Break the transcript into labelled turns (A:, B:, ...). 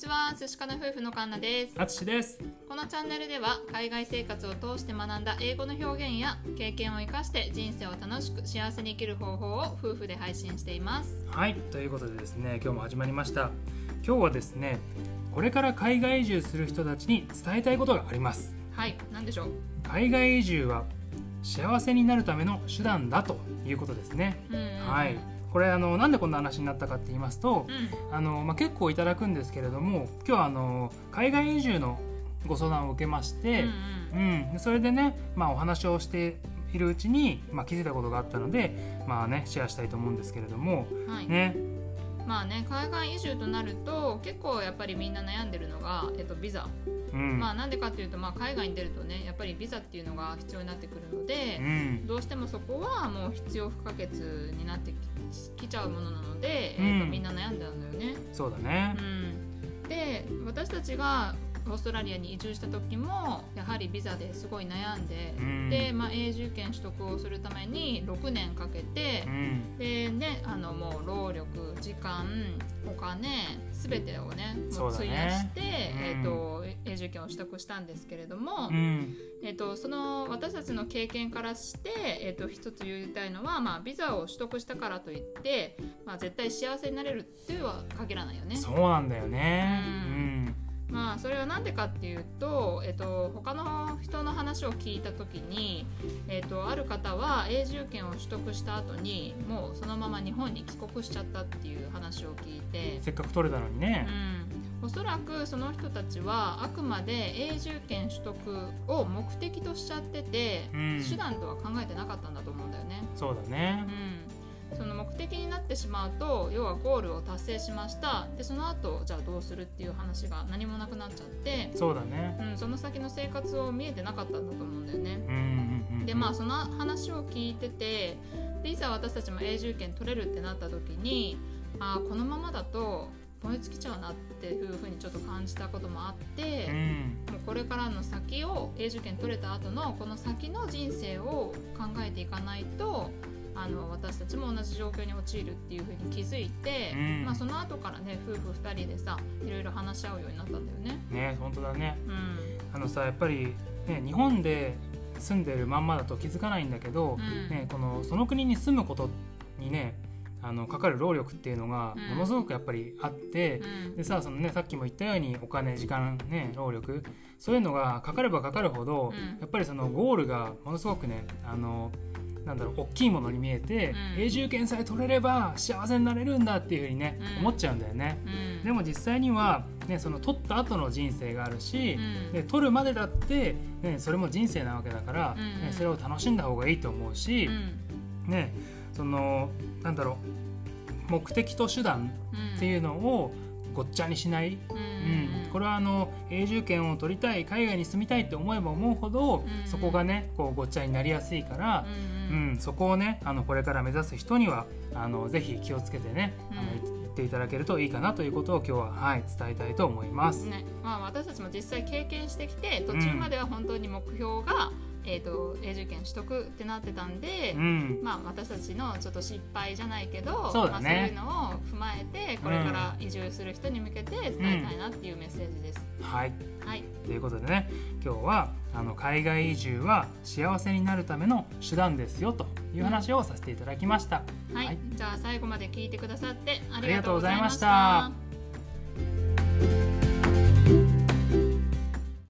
A: ちは寿司家の夫婦のカンナです。
B: あつしです。
A: このチャンネルでは海外生活を通して学んだ英語の表現や経験を生かして人生を楽しく幸せに生きる方法を夫婦で配信しています。
B: はいということでですね今日も始まりました。今日はですねこれから海外移住する人たちに伝えたいことがあります。
A: はい何でしょう？
B: 海外移住は幸せになるための手段だということですね。
A: うん。
B: はいこれあのなんでこんな話になったかって言いますと
A: うん。
B: あの、まあ、結構いただくんですけれども今日はあの海外移住のご相談を受けまして、
A: うん
B: うん、でそれでね、まあ、お話をしているうちに、まあ、気づいたことがあったので、まあね、シェアしたいと思うんですけれども、
A: うんはい、
B: ね、
A: まあね海外移住となると結構やっぱりみんな悩んでるのが、えっと、ビザ、
B: うん。
A: まあなんでかっていうと、まあ、海外に出るとねやっぱりビザっていうのが必要になってくるので、
B: うん。
A: どうしてもそこはもう必要不可欠になってききちゃうものなので、
B: うん。
A: えーとみんな悩んだんだよね。
B: そうだね。
A: う、ん、で私たちがオーストラリアに移住した時もやはりビザですごい悩んで、
B: うん。
A: で、まあ、永住権取得をするために6年かけて
B: う、ん。
A: でねあのもう労力時間お金全てをねも
B: そう
A: 費やして、
B: うん。
A: えー、と永住権を取得したんですけれども、
B: うん。
A: えっとその私たちの経験からして、えっと一つ言いたいのは、まあ、ビザを取得したからといって、まあ、絶対幸せになれるっていうは限らないよね。
B: そうなんだよね。
A: うん。まあ、それは何でかっていうと、えっと他の人の話を聞いた時に、えっとある方は永住権を取得した後にもうそのまま日本に帰国しちゃったっていう話を聞いて
B: うん、せっかく取れたのにね。
A: うん、おそらくその人たちはあくまで永住権取得を目的としちゃってて、
B: うん。
A: 手段とは考えてなかったんだと思うんだよね。
B: そうだね。
A: うん、その目的になってしまうと要はゴールを達成しました。でその後じゃあどうするっていう話が何もなくなっちゃって、
B: そうだね。
A: うん、その先の生活を見えてなかったんだと思うんだよね。
B: うんうんうん
A: でまあその話を聞いててでいざ私たちも永住権取れるってなった時にあーこのままだと燃え尽きちゃうなっていうふうにちょっと感じたこともあって、
B: うん。
A: もうこれからの先を永住権取れた後のこの先の人生を考えていかないとあの私たちも同じ状況に陥るっていうふうに気づいて、
B: うん。
A: まあ、その後からね夫婦2人でさいろいろ話し合うようになったんだよね。
B: ね本当だね。
A: うん。
B: あのさやっぱりね日本で住んでるまんまだと気づかないんだけど、
A: うん。
B: ね、このその国に住むことにねあのかかる労力っていうのが
A: うん。
B: ものすごくやっぱりあって、
A: うん。
B: でさそのねさっきも言ったようにお金時間ね労力そういうのがかかればかかるほど、
A: うん。
B: やっぱりそのゴールがものすごくねあのなんだろう大きいものに見えて、
A: うん。
B: 永住権さえ取れれば幸せになれるんだっていうふうにね、
A: うん。
B: 思っちゃうんだよね。
A: うん。
B: でも実際には、ね、その取った後の人生があるし、
A: うん。
B: で取るまでだって、ね、それも人生なわけだから、ね、それを楽しんだ方がいいと思うし、
A: うん。
B: ね、そのなんだろう目的と手段
A: うん
B: っていうのをごっちゃにしない、
A: うん。
B: うん。これはあの永住権を取りたい海外に住みたいって思えば思うほど、
A: うん。
B: そこがねこうごっちゃになりやすいから、
A: う
B: うん。ん。そこをねあのこれから目指す人にはあのぜひ気をつけてね、あのていただけるといいかなということを今日は、はい、伝えたいと思います。
A: ね。まあ、私たちも実際経験してきて途中までは本当に目標が、えー、と永住権取得ってなってたんで、
B: うん。
A: まあ、私たちのちょっと失敗じゃないけど
B: そうだね。
A: まあ、そういうのを踏まえてこれから移住する人に向けて伝えたいなっていうメッセージです。
B: はい。
A: はい、
B: ということでね今日はあの海外移住は幸せになるための手段ですよという話をさせていただきました。
A: はい。
B: はい。
A: じゃあ最後まで聞いてくださってあり
B: がとうございま
A: し
B: た。